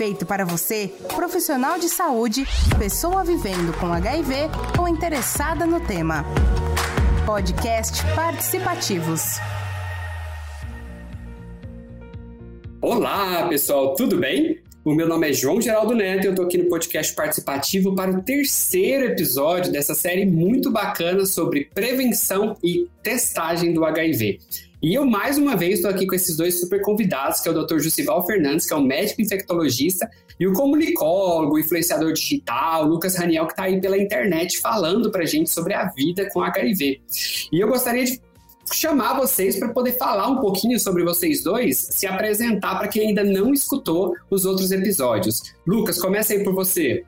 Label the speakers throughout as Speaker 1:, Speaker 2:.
Speaker 1: feito para você, profissional de saúde, pessoa vivendo com HIV ou interessada no tema. Podcast Participativos.
Speaker 2: Olá, pessoal, tudo bem? O meu nome é João Geraldo Neto e eu tô aqui no podcast participativo para o terceiro episódio dessa série muito bacana sobre prevenção e testagem do HIV. E eu, mais uma vez, estou aqui com esses dois super convidados, que é o Dr. Jussival Fernandes, que é um médico infectologista, e o comunicólogo, influenciador digital, Lucas Raniel, que está aí pela internet falando para gente sobre a vida com HIV. E eu gostaria de chamar vocês para poder falar um pouquinho sobre vocês dois, se apresentar para quem ainda não escutou os outros episódios. Lucas, começa aí por você.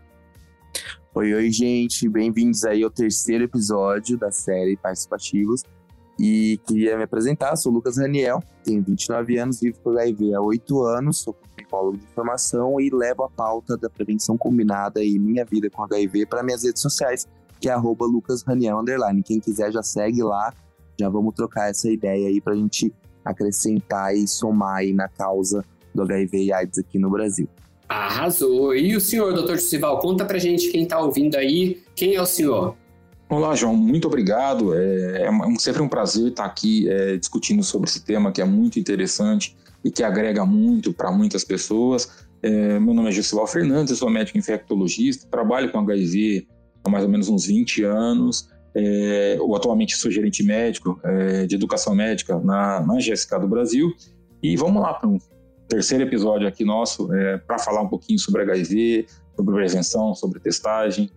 Speaker 3: Oi, oi, gente, bem-vindos aí ao terceiro episódio da série Participativos. E queria me apresentar, sou Lucas Raniel, tenho 29 anos, vivo com HIV há 8 anos, sou psicólogo de formação e levo a pauta da prevenção combinada e minha vida com HIV para minhas redes sociais, que é arroba Lucas Raniel underline. Quem quiser já segue lá, já vamos trocar essa ideia aí para a gente acrescentar e somar aí na causa do HIV e AIDS aqui no Brasil.
Speaker 2: Arrasou! E o senhor, doutor Jussival, conta pra gente quem está ouvindo aí, quem é o senhor?
Speaker 4: Olá, João, muito obrigado. É, é sempre um prazer estar aqui é, discutindo sobre esse tema que é muito interessante e que agrega muito para muitas pessoas. É, meu nome é Jussival Fernandes, eu sou médico infectologista, trabalho com HIV há mais ou menos uns 20 anos. É, atualmente sou gerente médico é, de educação médica na, na GSK do Brasil. E vamos lá para um terceiro episódio aqui nosso é, para falar um pouquinho sobre HIV, sobre prevenção, sobre testagem.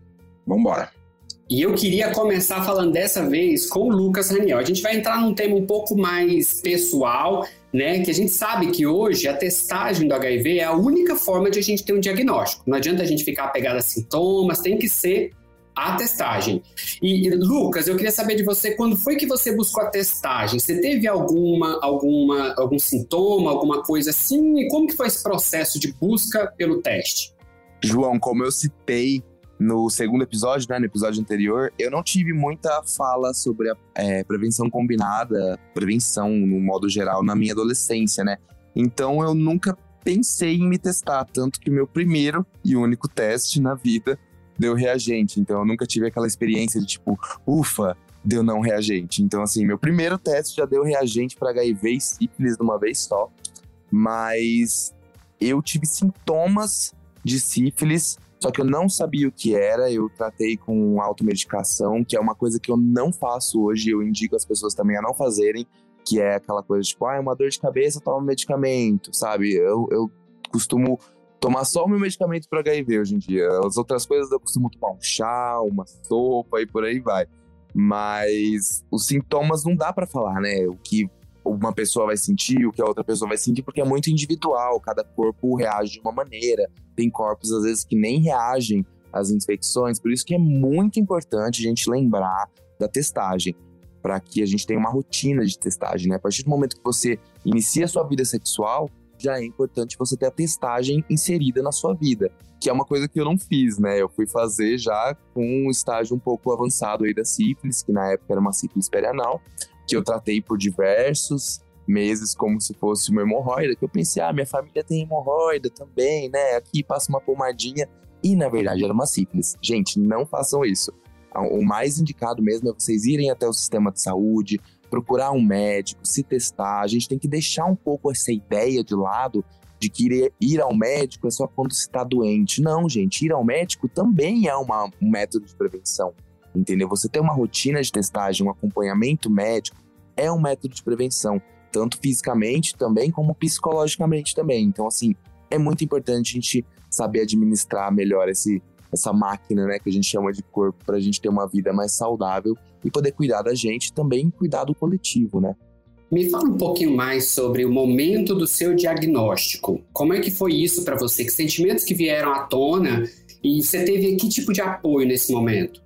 Speaker 4: Vamos embora.
Speaker 2: E eu queria começar falando dessa vez com o Lucas Raniel. A gente vai entrar num tema um pouco mais pessoal, né? Que a gente sabe que hoje a testagem do HIV é a única forma de a gente ter um diagnóstico. Não adianta a gente ficar pegado a sintomas, tem que ser a testagem. E Lucas, eu queria saber de você, quando foi que você buscou a testagem? Você teve alguma, alguma, algum sintoma, alguma coisa assim? E como que foi esse processo de busca pelo teste?
Speaker 3: João, como eu citei no segundo episódio, né, no episódio anterior, eu não tive muita fala sobre a é, prevenção combinada, prevenção no modo geral, na minha adolescência, né? Então eu nunca pensei em me testar, tanto que o meu primeiro e único teste na vida deu reagente. Então eu nunca tive aquela experiência de tipo, ufa, deu não reagente. Então, assim, meu primeiro teste já deu reagente para HIV e sífilis de uma vez só. Mas eu tive sintomas de sífilis só que eu não sabia o que era, eu tratei com automedicação, que é uma coisa que eu não faço hoje, eu indico as pessoas também a não fazerem, que é aquela coisa tipo, ah, é uma dor de cabeça, toma medicamento, sabe? Eu, eu costumo tomar só o meu medicamento para HIV hoje em dia. As outras coisas eu costumo tomar um chá, uma sopa e por aí vai. Mas os sintomas não dá para falar, né? O que uma pessoa vai sentir, o que a outra pessoa vai sentir, porque é muito individual, cada corpo reage de uma maneira. Tem corpos, às vezes, que nem reagem às infecções, por isso que é muito importante a gente lembrar da testagem, para que a gente tenha uma rotina de testagem, né? A partir do momento que você inicia a sua vida sexual, já é importante você ter a testagem inserida na sua vida, que é uma coisa que eu não fiz, né? Eu fui fazer já com um estágio um pouco avançado aí da sífilis, que na época era uma sífilis perianal, que eu tratei por diversos meses como se fosse uma hemorroida, que eu pensei, ah, minha família tem hemorroida também, né? Aqui passa uma pomadinha. E na verdade era uma sífilis. Gente, não façam isso. O mais indicado mesmo é vocês irem até o sistema de saúde, procurar um médico, se testar. A gente tem que deixar um pouco essa ideia de lado de que ir ao médico é só quando se está doente. Não, gente, ir ao médico também é uma, um método de prevenção entendeu? Você ter uma rotina de testagem, um acompanhamento médico, é um método de prevenção, tanto fisicamente também como psicologicamente também. Então, assim, é muito importante a gente saber administrar melhor esse, essa máquina, né, que a gente chama de corpo, para a gente ter uma vida mais saudável e poder cuidar da gente também cuidar do coletivo, né?
Speaker 2: Me fala um pouquinho mais sobre o momento do seu diagnóstico. Como é que foi isso para você? Que sentimentos que vieram à tona e você teve que tipo de apoio nesse momento?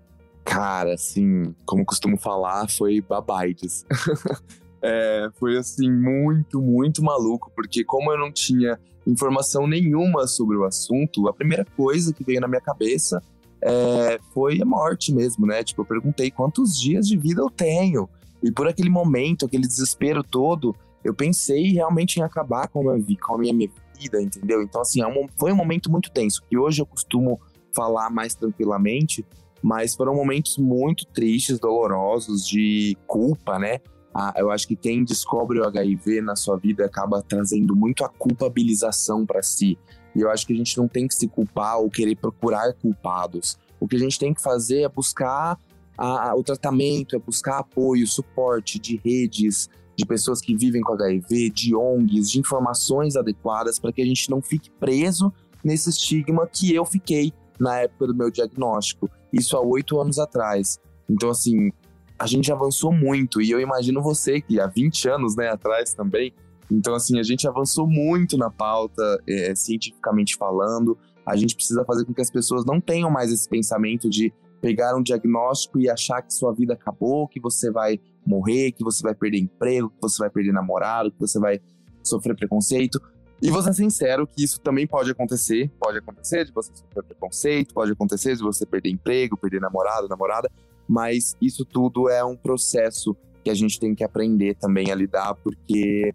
Speaker 3: Cara, assim, como costumo falar, foi babaides. é, foi assim, muito, muito maluco, porque como eu não tinha informação nenhuma sobre o assunto, a primeira coisa que veio na minha cabeça é, foi a morte mesmo, né? Tipo, eu perguntei quantos dias de vida eu tenho. E por aquele momento, aquele desespero todo, eu pensei realmente em acabar com a minha, com a minha vida, entendeu? Então, assim, é foi um momento muito tenso, que hoje eu costumo falar mais tranquilamente, mas foram momentos muito tristes, dolorosos, de culpa, né? Ah, eu acho que quem descobre o HIV na sua vida acaba trazendo muito a culpabilização para si. E eu acho que a gente não tem que se culpar ou querer procurar culpados. O que a gente tem que fazer é buscar a, a, o tratamento, é buscar apoio, suporte de redes, de pessoas que vivem com HIV, de ONGs, de informações adequadas para que a gente não fique preso nesse estigma que eu fiquei na época do meu diagnóstico. Isso há oito anos atrás. Então, assim, a gente avançou muito. E eu imagino você que há 20 anos né, atrás também. Então, assim, a gente avançou muito na pauta, é, cientificamente falando. A gente precisa fazer com que as pessoas não tenham mais esse pensamento de pegar um diagnóstico e achar que sua vida acabou, que você vai morrer, que você vai perder emprego, que você vai perder namorado, que você vai sofrer preconceito. E vou ser sincero que isso também pode acontecer. Pode acontecer de você sofrer preconceito, pode acontecer de você perder emprego, perder namorado, namorada. Mas isso tudo é um processo que a gente tem que aprender também a lidar, porque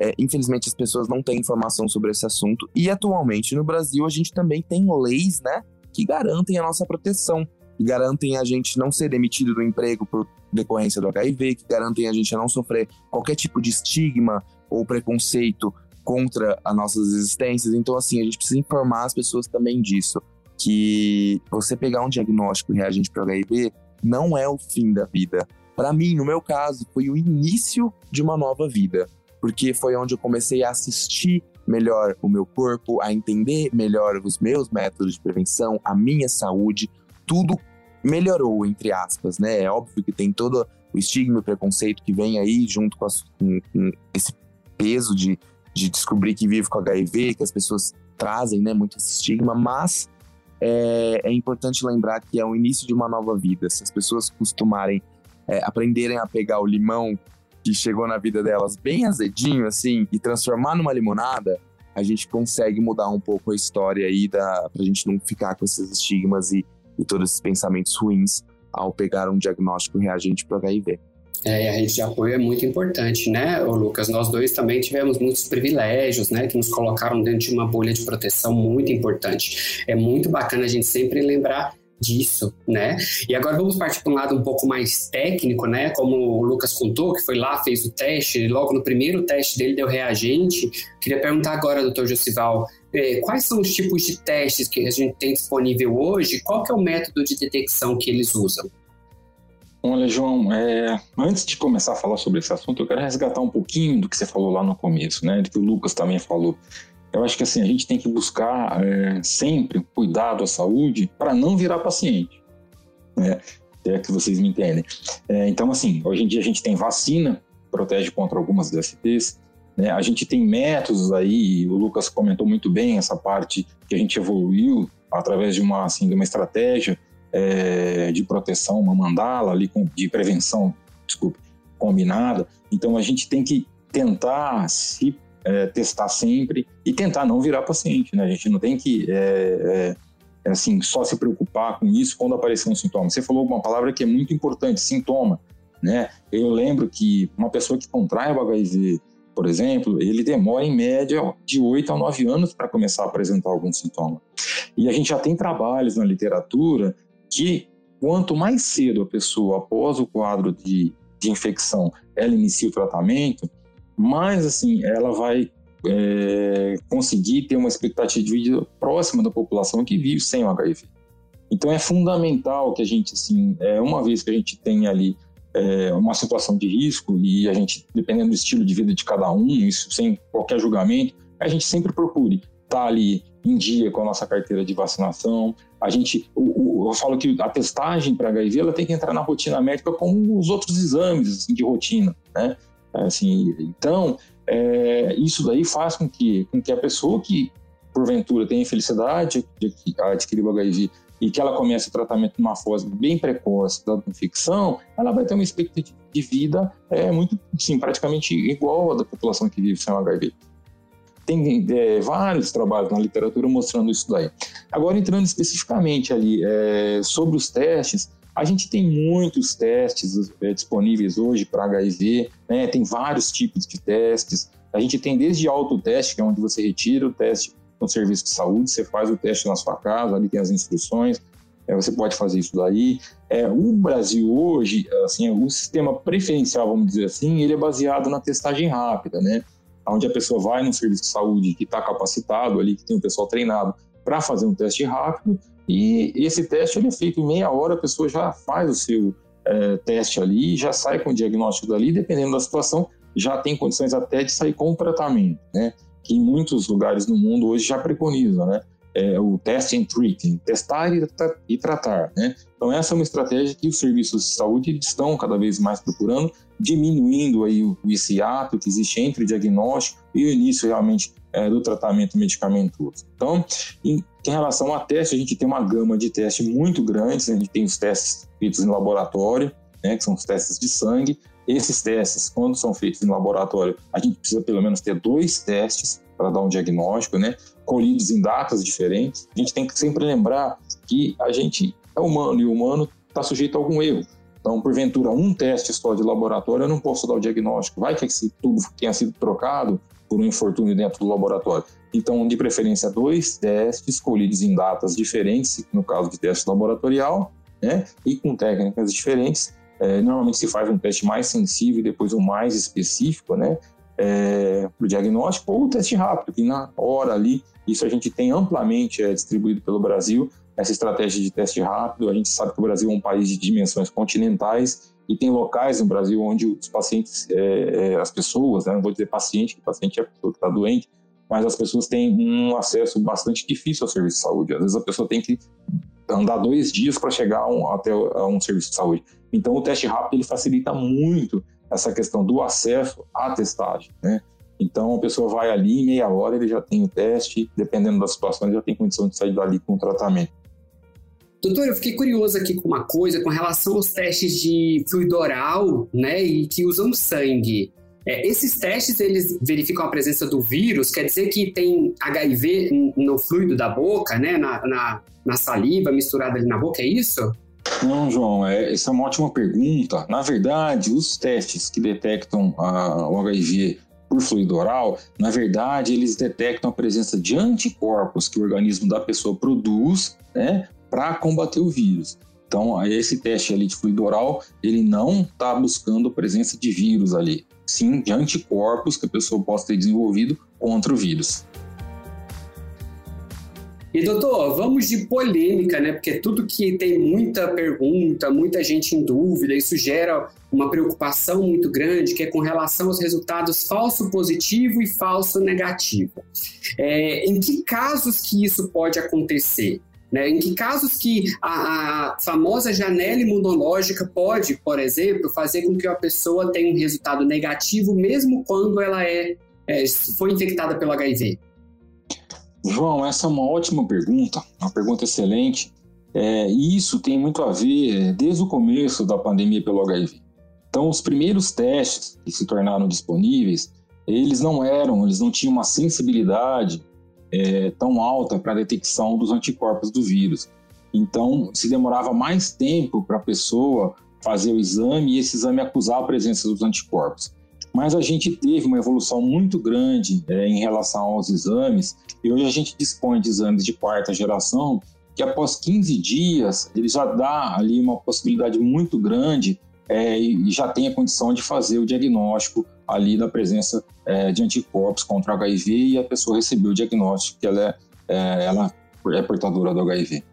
Speaker 3: é, infelizmente as pessoas não têm informação sobre esse assunto. E atualmente no Brasil a gente também tem leis, né, que garantem a nossa proteção, que garantem a gente não ser demitido do emprego por decorrência do HIV, que garantem a gente não sofrer qualquer tipo de estigma ou preconceito contra as nossas existências. Então, assim, a gente precisa informar as pessoas também disso. Que você pegar um diagnóstico reagente para HIV não é o fim da vida. Para mim, no meu caso, foi o início de uma nova vida. Porque foi onde eu comecei a assistir melhor o meu corpo, a entender melhor os meus métodos de prevenção, a minha saúde, tudo melhorou, entre aspas, né? É óbvio que tem todo o estigma e preconceito que vem aí junto com, as, com, com esse peso de de descobrir que vive com HIV, que as pessoas trazem né, muito esse estigma, mas é, é, importante lembrar que é o início de uma nova vida. Se as pessoas costumarem é, aprenderem a pegar o limão que chegou na vida delas bem azedinho, assim, e transformar numa limonada, a gente consegue mudar um pouco a história aí da, pra gente não ficar com esses estigmas e, e todos esses pensamentos ruins ao pegar um diagnóstico reagente para HIV.
Speaker 2: É, a rede de apoio é muito importante, né, Ô, Lucas? Nós dois também tivemos muitos privilégios, né, que nos colocaram dentro de uma bolha de proteção muito importante. É muito bacana a gente sempre lembrar disso, né? E agora vamos partir para um lado um pouco mais técnico, né? Como o Lucas contou, que foi lá, fez o teste, e logo no primeiro teste dele deu reagente. Queria perguntar agora, doutor Josival, é, quais são os tipos de testes que a gente tem disponível hoje? Qual que é o método de detecção que eles usam?
Speaker 4: Olha, João, é, antes de começar a falar sobre esse assunto, eu quero resgatar um pouquinho do que você falou lá no começo, né? De que o Lucas também falou. Eu acho que assim, a gente tem que buscar é, sempre cuidado à saúde para não virar paciente. Né? É que vocês me entendem. É, então, assim, hoje em dia a gente tem vacina, protege contra algumas DSTs. Né? A gente tem métodos aí, o Lucas comentou muito bem essa parte que a gente evoluiu através de uma, assim, de uma estratégia é, de proteção, uma mandala ali de prevenção, desculpe, combinada. Então a gente tem que tentar se é, testar sempre e tentar não virar paciente, né? A gente não tem que é, assim só se preocupar com isso quando aparecer um sintoma. Você falou uma palavra que é muito importante, sintoma, né? Eu lembro que uma pessoa que contrai o HIV, por exemplo, ele demora em média de 8 a 9 anos para começar a apresentar algum sintoma. E a gente já tem trabalhos na literatura que quanto mais cedo a pessoa, após o quadro de, de infecção, ela inicia o tratamento, mais assim ela vai é, conseguir ter uma expectativa de vida próxima da população que vive sem o HIV. Então é fundamental que a gente, assim, é, uma vez que a gente tem ali é, uma situação de risco e a gente, dependendo do estilo de vida de cada um, isso sem qualquer julgamento, a gente sempre procure estar tá ali em dia com a nossa carteira de vacinação. A gente, eu falo que a testagem para HIV ela tem que entrar na rotina médica como os outros exames assim, de rotina, né? Assim, então, é, isso daí faz com que, com que a pessoa que porventura tem infelicidade de adquirir o HIV e que ela comece o tratamento numa fase bem precoce da infecção, ela vai ter uma expectativa de vida é, muito, sim, praticamente igual à da população que vive sem HIV. Tem é, vários trabalhos na literatura mostrando isso daí. Agora, entrando especificamente ali é, sobre os testes, a gente tem muitos testes é, disponíveis hoje para HIV, né? tem vários tipos de testes. A gente tem desde autoteste, que é onde você retira o teste no serviço de saúde, você faz o teste na sua casa, ali tem as instruções, é, você pode fazer isso daí. É, o Brasil hoje, assim, o sistema preferencial, vamos dizer assim, ele é baseado na testagem rápida, né? Onde a pessoa vai no serviço de saúde que está capacitado ali, que tem o pessoal treinado para fazer um teste rápido, e esse teste ele é feito em meia hora, a pessoa já faz o seu é, teste ali, já sai com o diagnóstico dali, dependendo da situação, já tem condições até de sair com o tratamento, né? Que em muitos lugares no mundo hoje já preconiza, né? É, o test and treat, testar e, e, tratar, né? Então essa é uma estratégia que os serviços de saúde estão cada vez mais procurando, diminuindo aí o, esse ato que existe entre o diagnóstico e o início realmente é, do tratamento medicamentoso. Então, em, em, relação a teste, a gente tem uma gama de testes muito grandes, a gente tem os testes feitos em laboratório, né, que são os testes de sangue, esses testes, quando são feitos em laboratório, a gente precisa pelo menos ter dois testes para dar um diagnóstico, né? Colhidos em datas diferentes. A gente tem que sempre lembrar que a gente é humano e o humano está sujeito a algum erro. Então, porventura, um teste só de laboratório, eu não posso dar o diagnóstico. Vai que esse tubo tenha sido trocado por um infortúnio dentro do laboratório. Então, de preferência, dois testes colhidos em datas diferentes, no caso de teste laboratorial, né? E com técnicas diferentes, é, normalmente se faz um teste mais sensível e depois um mais específico, né? É, para o diagnóstico, ou o teste rápido, que na hora ali, isso a gente tem amplamente é, distribuído pelo Brasil, essa estratégia de teste rápido. A gente sabe que o Brasil é um país de dimensões continentais e tem locais no Brasil onde os pacientes, é, é as pessoas, né, não vou dizer paciente, que paciente é a pessoa que está doente, mas as pessoas têm um acesso bastante difícil ao serviço de saúde. Às vezes a pessoa tem que andar dois dias para chegar um, até um serviço de saúde. Então, o teste rápido ele facilita muito essa questão do acesso à testagem, né? Então, a pessoa vai ali, em meia hora ele já tem o teste, dependendo da situação, ele já tem condição de sair dali com o tratamento.
Speaker 2: Doutor, eu fiquei curioso aqui com uma coisa com relação aos testes de fluido oral, né, e que usam sangue. É, esses testes, eles verificam a presença do vírus, quer dizer que tem HIV no fluido da boca, né, na, na, na saliva misturada ali na boca, é isso?
Speaker 4: Não, João, é, essa é uma ótima pergunta. Na verdade, os testes que detectam a, o HIV por fluido oral, na verdade, eles detectam a presença de anticorpos que o organismo da pessoa produz, né, para combater o vírus. Então, esse teste ali de fluido oral, ele não está buscando a presença de vírus ali, sim de anticorpos que a pessoa possa ter desenvolvido contra o vírus.
Speaker 2: E doutor, vamos de polêmica, né? Porque tudo que tem muita pergunta, muita gente em dúvida, isso gera uma preocupação muito grande, que é com relação aos resultados falso positivo e falso negativo. É, em que casos que isso pode acontecer? Né? Em que casos que a, a, famosa janela imunológica pode, por exemplo, fazer com que a pessoa tenha um resultado negativo mesmo quando ela é, é foi infectada pelo HIV?
Speaker 4: João, essa é uma ótima pergunta, uma pergunta excelente. É, e isso tem muito a ver é, desde o começo da pandemia pelo HIV. Então, os primeiros testes que se tornaram disponíveis, eles não eram, eles não tinham uma sensibilidade é, tão alta para a detecção dos anticorpos do vírus. Então, se demorava mais tempo para a pessoa fazer o exame e esse exame acusar a presença dos anticorpos. Mas a gente teve uma evolução muito grande é, em relação aos exames, e hoje a gente dispõe de exames de quarta geração, que após 15 dias ele já dá ali uma possibilidade muito grande é, e já tem a condição de fazer o diagnóstico ali da presença é, de anticorpos contra o HIV e a pessoa recebeu o diagnóstico que ela é, é, ela é portadora do HIV.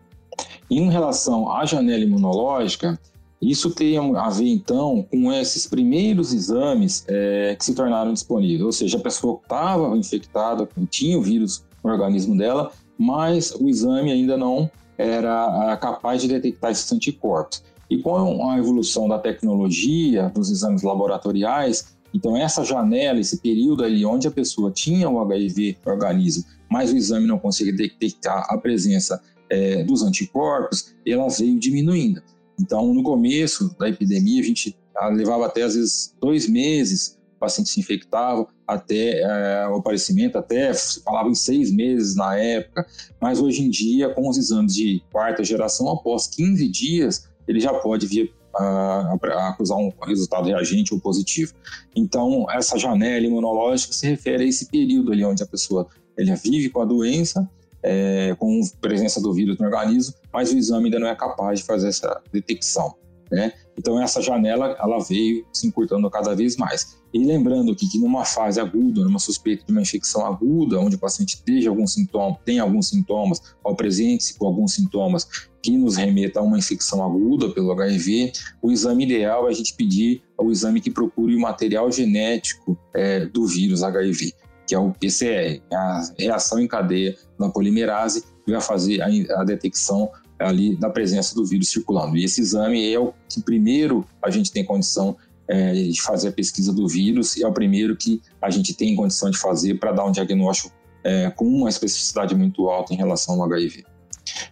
Speaker 4: Em relação à janela imunológica, isso tem a ver, então, com esses primeiros exames é, que se tornaram disponíveis, ou seja, a pessoa estava infectada, tinha o vírus no organismo dela, mas o exame ainda não era capaz de detectar esses anticorpos. E com a evolução da tecnologia, dos exames laboratoriais, então essa janela, esse período ali onde a pessoa tinha o HIV no organismo, mas o exame não conseguia detectar a presença é, dos anticorpos, ela veio diminuindo. Então, no começo da epidemia, a gente levava até às vezes dois meses, o paciente se infectava até é, o aparecimento, até se falava em seis meses na época, mas hoje em dia, com os exames de quarta geração, após 15 dias, ele já pode vir a, a acusar um resultado reagente ou positivo. Então, essa janela imunológica se refere a esse período ali onde a pessoa ele vive com a doença, é, com presença do vírus no organismo, mas o exame ainda não é capaz de fazer essa detecção. Né? Então essa janela ela veio se encurtando cada vez mais. E lembrando que, que numa fase aguda, numa suspeita de uma infecção aguda, onde o paciente esteja algum sintoma, tem alguns sintomas, ou presente com alguns sintomas que nos remeta a uma infecção aguda pelo HIV, o exame ideal é a gente pedir o exame que procure o material genético é, do vírus HIV, que é o PCR, é a reação em cadeia da polimerase, que vai fazer a, a detecção ali da presença do vírus circulando. E esse exame é o que primeiro a gente tem condição é, de fazer a pesquisa do vírus e é o primeiro que a gente tem condição de fazer para dar um diagnóstico é, com uma especificidade muito alta em relação ao HIV.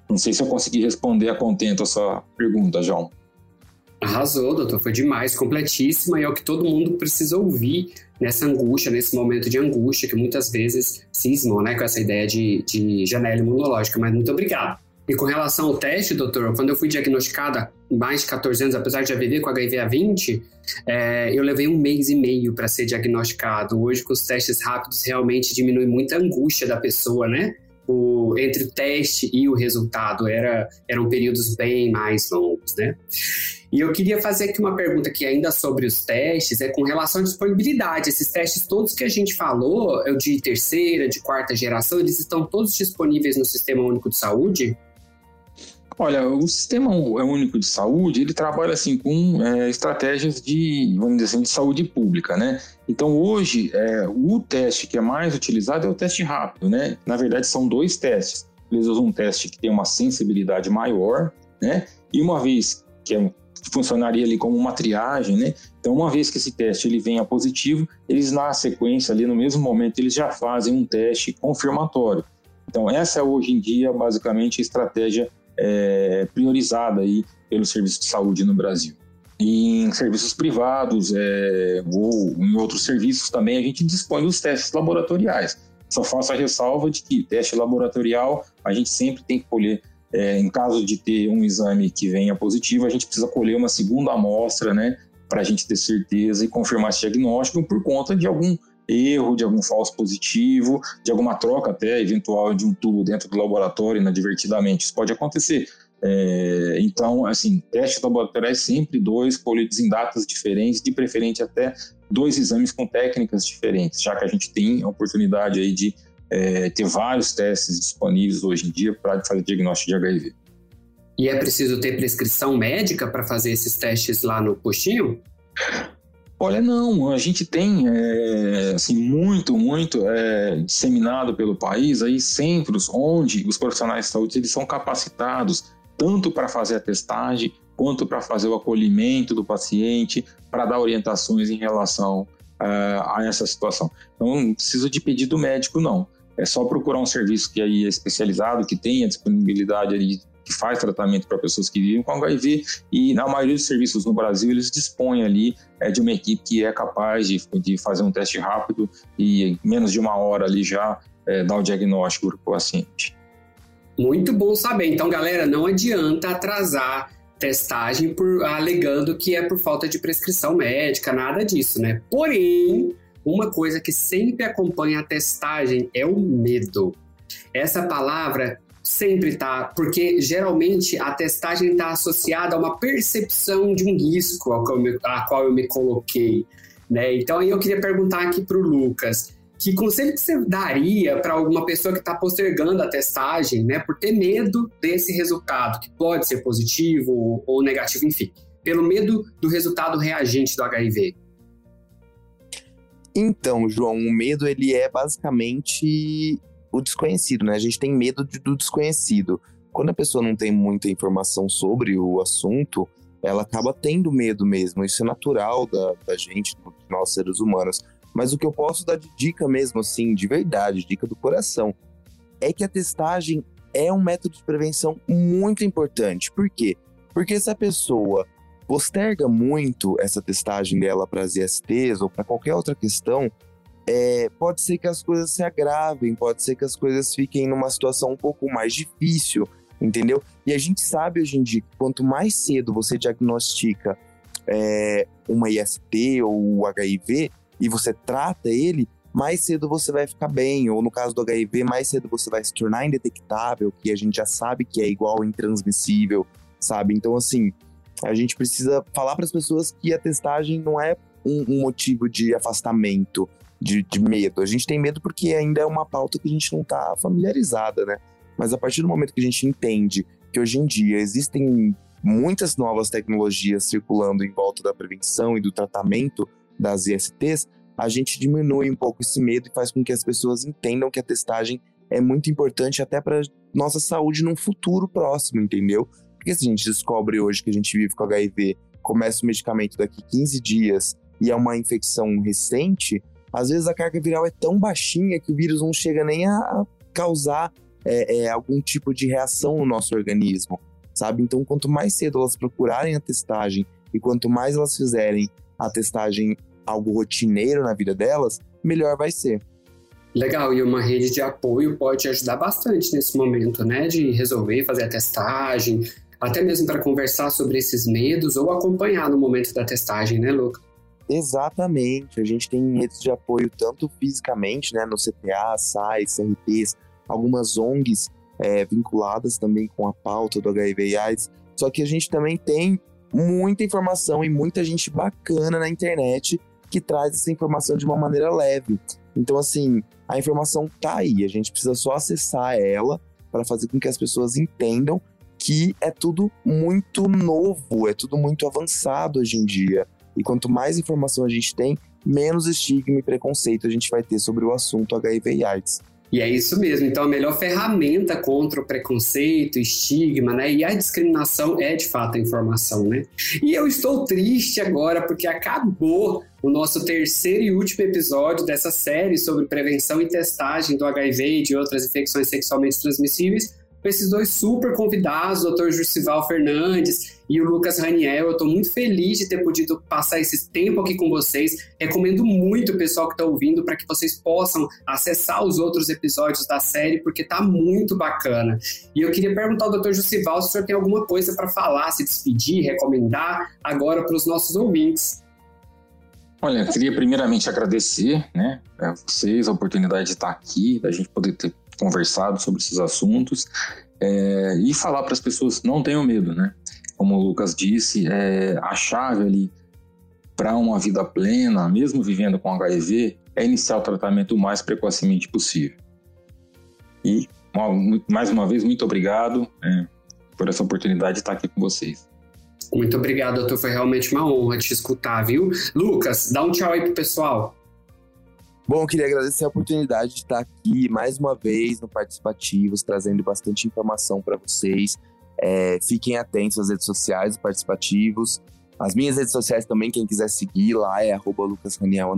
Speaker 4: Não sei se eu consegui responder a contento a sua pergunta, João.
Speaker 2: Arrasou, doutor, foi demais, completíssima e é o que todo mundo precisa ouvir nessa angústia, nesse momento de angústia que muitas vezes cismam né, com essa ideia de, de janela imunológica. Mas muito obrigado. E com relação ao teste, doutor, quando eu fui diagnosticada mais de 14 anos, apesar de já viver com HIV há 20, é, eu levei um mês e meio para ser diagnosticado. Hoje, com os testes rápidos, realmente diminui muita angústia da pessoa, né? O, entre o teste e o resultado era, eram períodos bem mais longos, né? E eu queria fazer aqui uma pergunta que ainda sobre os testes, é com relação à disponibilidade. Esses testes todos que a gente falou, de terceira, de quarta geração, eles estão todos disponíveis no Sistema Único de Saúde?
Speaker 4: Olha, o sistema único de saúde ele trabalha assim com é, estratégias de, vamos dizer assim, de saúde pública, né? Então hoje é, o teste que é mais utilizado é o teste rápido, né? Na verdade são dois testes. Eles usam um teste que tem uma sensibilidade maior, né? E uma vez que é, funcionaria ali como uma triagem, né? Então uma vez que esse teste ele venha positivo, eles na sequência ali no mesmo momento eles já fazem um teste confirmatório. Então essa é hoje em dia basicamente a estratégia é, priorizada aí pelo serviço de saúde no Brasil. Em serviços privados é, ou em outros serviços também a gente dispõe dos testes laboratoriais. Só faço a ressalva de que teste laboratorial a gente sempre tem que colher, é, em caso de ter um exame que venha positivo, a gente precisa colher uma segunda amostra, né, para a gente ter certeza e confirmar esse diagnóstico por conta de algum erro, de algum falso positivo, de alguma troca até eventual de um tubo dentro do laboratório inadvertidamente. Isso pode acontecer. É, então, assim, testes laboratoriais sempre dois, colhidos em datas diferentes, de preferência até dois exames com técnicas diferentes, já que a gente tem a oportunidade aí de é, ter vários testes disponíveis hoje em dia para fazer diagnóstico de HIV.
Speaker 2: E é preciso ter prescrição médica para fazer esses testes lá no postinho?
Speaker 4: Olha, não, a gente tem é, assim, muito, muito é, disseminado pelo país aí centros onde os profissionais de saúde eles são capacitados tanto para fazer a testagem quanto para fazer o acolhimento do paciente, para dar orientações em relação é, a essa situação. Então, não precisa de pedido médico, não. É só procurar um serviço que aí é especializado, que tenha disponibilidade ali que faz tratamento para pessoas que vivem com HIV e na maioria dos serviços no Brasil eles dispõem ali é, de uma equipe que é capaz de, de fazer um teste rápido e em menos de uma hora ali já é, dar o diagnóstico para o paciente.
Speaker 2: Muito bom saber. Então, galera, não adianta atrasar testagem por alegando que é por falta de prescrição médica, nada disso, né? Porém, uma coisa que sempre acompanha a testagem é o medo. Essa palavra Sempre está, porque geralmente a testagem está associada a uma percepção de um risco ao qual eu me, a qual eu me coloquei. Né? Então aí eu queria perguntar aqui para o Lucas, que conselho que você daria para alguma pessoa que está postergando a testagem, né, por ter medo desse resultado, que pode ser positivo ou negativo, enfim, pelo medo do resultado reagente do HIV?
Speaker 3: Então, João, o medo ele é basicamente o desconhecido, né? A gente tem medo de, do desconhecido. Quando a pessoa não tem muita informação sobre o assunto, ela acaba tendo medo mesmo. Isso é natural da, da gente, de nós seres humanos. Mas o que eu posso dar de dica mesmo, assim, de verdade, dica do coração, é que a testagem é um método de prevenção muito importante. Por quê? Porque se a pessoa posterga muito essa testagem dela para as ISTs ou para qualquer outra questão, é, pode ser que as coisas se agravem, pode ser que as coisas fiquem numa situação um pouco mais difícil. entendeu? E a gente sabe hoje em dia que quanto mais cedo você diagnostica é, uma IST ou HIV e você trata ele, mais cedo você vai ficar bem. Ou no caso do HIV, mais cedo você vai se tornar indetectável, que a gente já sabe que é igual intransmissível, sabe? Então, assim, a gente precisa falar para as pessoas que a testagem não é um, um motivo de afastamento, de, de, medo. A gente tem medo porque ainda é uma pauta que a gente não está familiarizada, né? Mas a partir do momento que a gente entende que hoje em dia existem muitas novas tecnologias circulando em volta da prevenção e do tratamento das ISTs, a gente diminui um pouco esse medo e faz com que as pessoas entendam que a testagem é muito importante até para nossa saúde num futuro próximo, entendeu? Porque se a gente descobre hoje que a gente vive com HIV, começa o medicamento daqui 15 dias e é uma infecção recente, às vezes a carga viral é tão baixinha que o vírus não chega nem a causar é, é, algum tipo de reação no nosso organismo sabe? Então, quanto mais cedo elas procurarem a testagem e quanto mais elas fizerem a testagem algo rotineiro na vida delas, melhor vai ser.
Speaker 2: Legal, e uma rede de apoio pode ajudar bastante nesse momento, né? De resolver fazer a testagem, até mesmo para conversar sobre esses medos ou acompanhar no momento da testagem, né, Luca?
Speaker 3: Exatamente. A gente tem redes de apoio tanto fisicamente, né, no CTA, SAIS, CRPs, algumas ONGs é, vinculadas também com a pauta do HIV e AIDS. Só que a gente também tem muita informação e muita gente bacana na internet que traz essa informação de uma maneira leve. Então, assim, a informação tá aí, a gente precisa só acessar ela para fazer com que as pessoas entendam que é tudo muito novo, é tudo muito avançado hoje em dia. E quanto mais informação a gente tem, menos estigma e preconceito a gente vai ter sobre o assunto HIV e AIDS.
Speaker 2: E é isso mesmo. Então, a melhor ferramenta contra o preconceito, estigma, né? E a discriminação é de fato a informação, né? E eu estou triste agora porque acabou o nosso terceiro e último episódio dessa série sobre prevenção e testagem do HIV e de outras infecções sexualmente transmissíveis com esses dois super convidados, o Dr. Jussival Fernandes e o Lucas Raniel. Eu estou muito feliz de ter podido passar esse tempo aqui com vocês. Recomendo muito o pessoal que está ouvindo para que vocês possam acessar os outros episódios da série, porque está muito bacana. E eu queria perguntar ao Dr. Jussival se o senhor tem alguma coisa para falar, se despedir, recomendar agora para os nossos ouvintes.
Speaker 4: Olha, eu queria primeiramente agradecer né, a vocês a oportunidade de estar aqui, da gente poder ter conversado sobre esses assuntos é, e falar para as pessoas não tenham medo, né? Como o Lucas disse, é, a chave ali para uma vida plena, mesmo vivendo com HIV, é iniciar o tratamento o mais precocemente possível. E mais uma vez, muito obrigado é, por essa oportunidade de estar aqui com vocês.
Speaker 2: Muito obrigado, doutor. Foi realmente uma honra te escutar, viu? Lucas, dá um tchau aí pro pessoal.
Speaker 3: Bom, queria agradecer a oportunidade de estar aqui mais uma vez no Participativos, trazendo bastante informação para vocês. É, fiquem atentos às redes sociais Participativos. As minhas redes sociais também, quem quiser seguir lá é lucasraniel,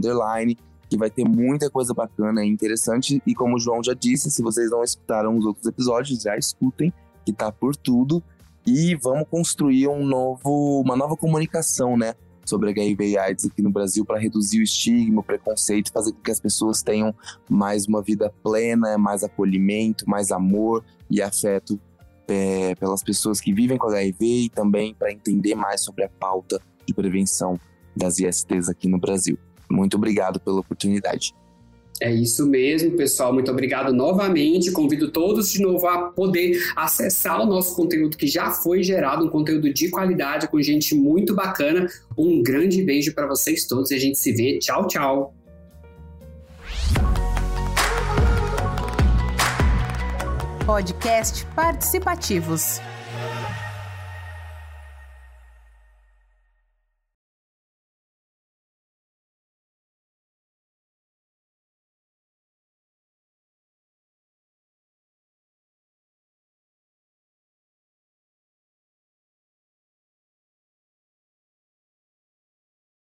Speaker 3: que vai ter muita coisa bacana e interessante. E como o João já disse, se vocês não escutaram os outros episódios, já escutem, que tá por tudo. E vamos construir um novo, uma nova comunicação, né? sobre HIV e AIDS aqui no Brasil para reduzir o estigma, o preconceito, fazer com que as pessoas tenham mais uma vida plena, mais acolhimento, mais amor e afeto é, pelas pessoas que vivem com HIV e também para entender mais sobre a pauta de prevenção das ISTs aqui no Brasil. Muito obrigado pela oportunidade.
Speaker 2: É isso mesmo, pessoal. Muito obrigado novamente. Convido todos de novo a poder acessar o nosso conteúdo que já foi gerado, um conteúdo de qualidade com gente muito bacana. Um grande beijo para vocês todos e a gente se vê. Tchau, tchau.
Speaker 1: Podcast Participativos.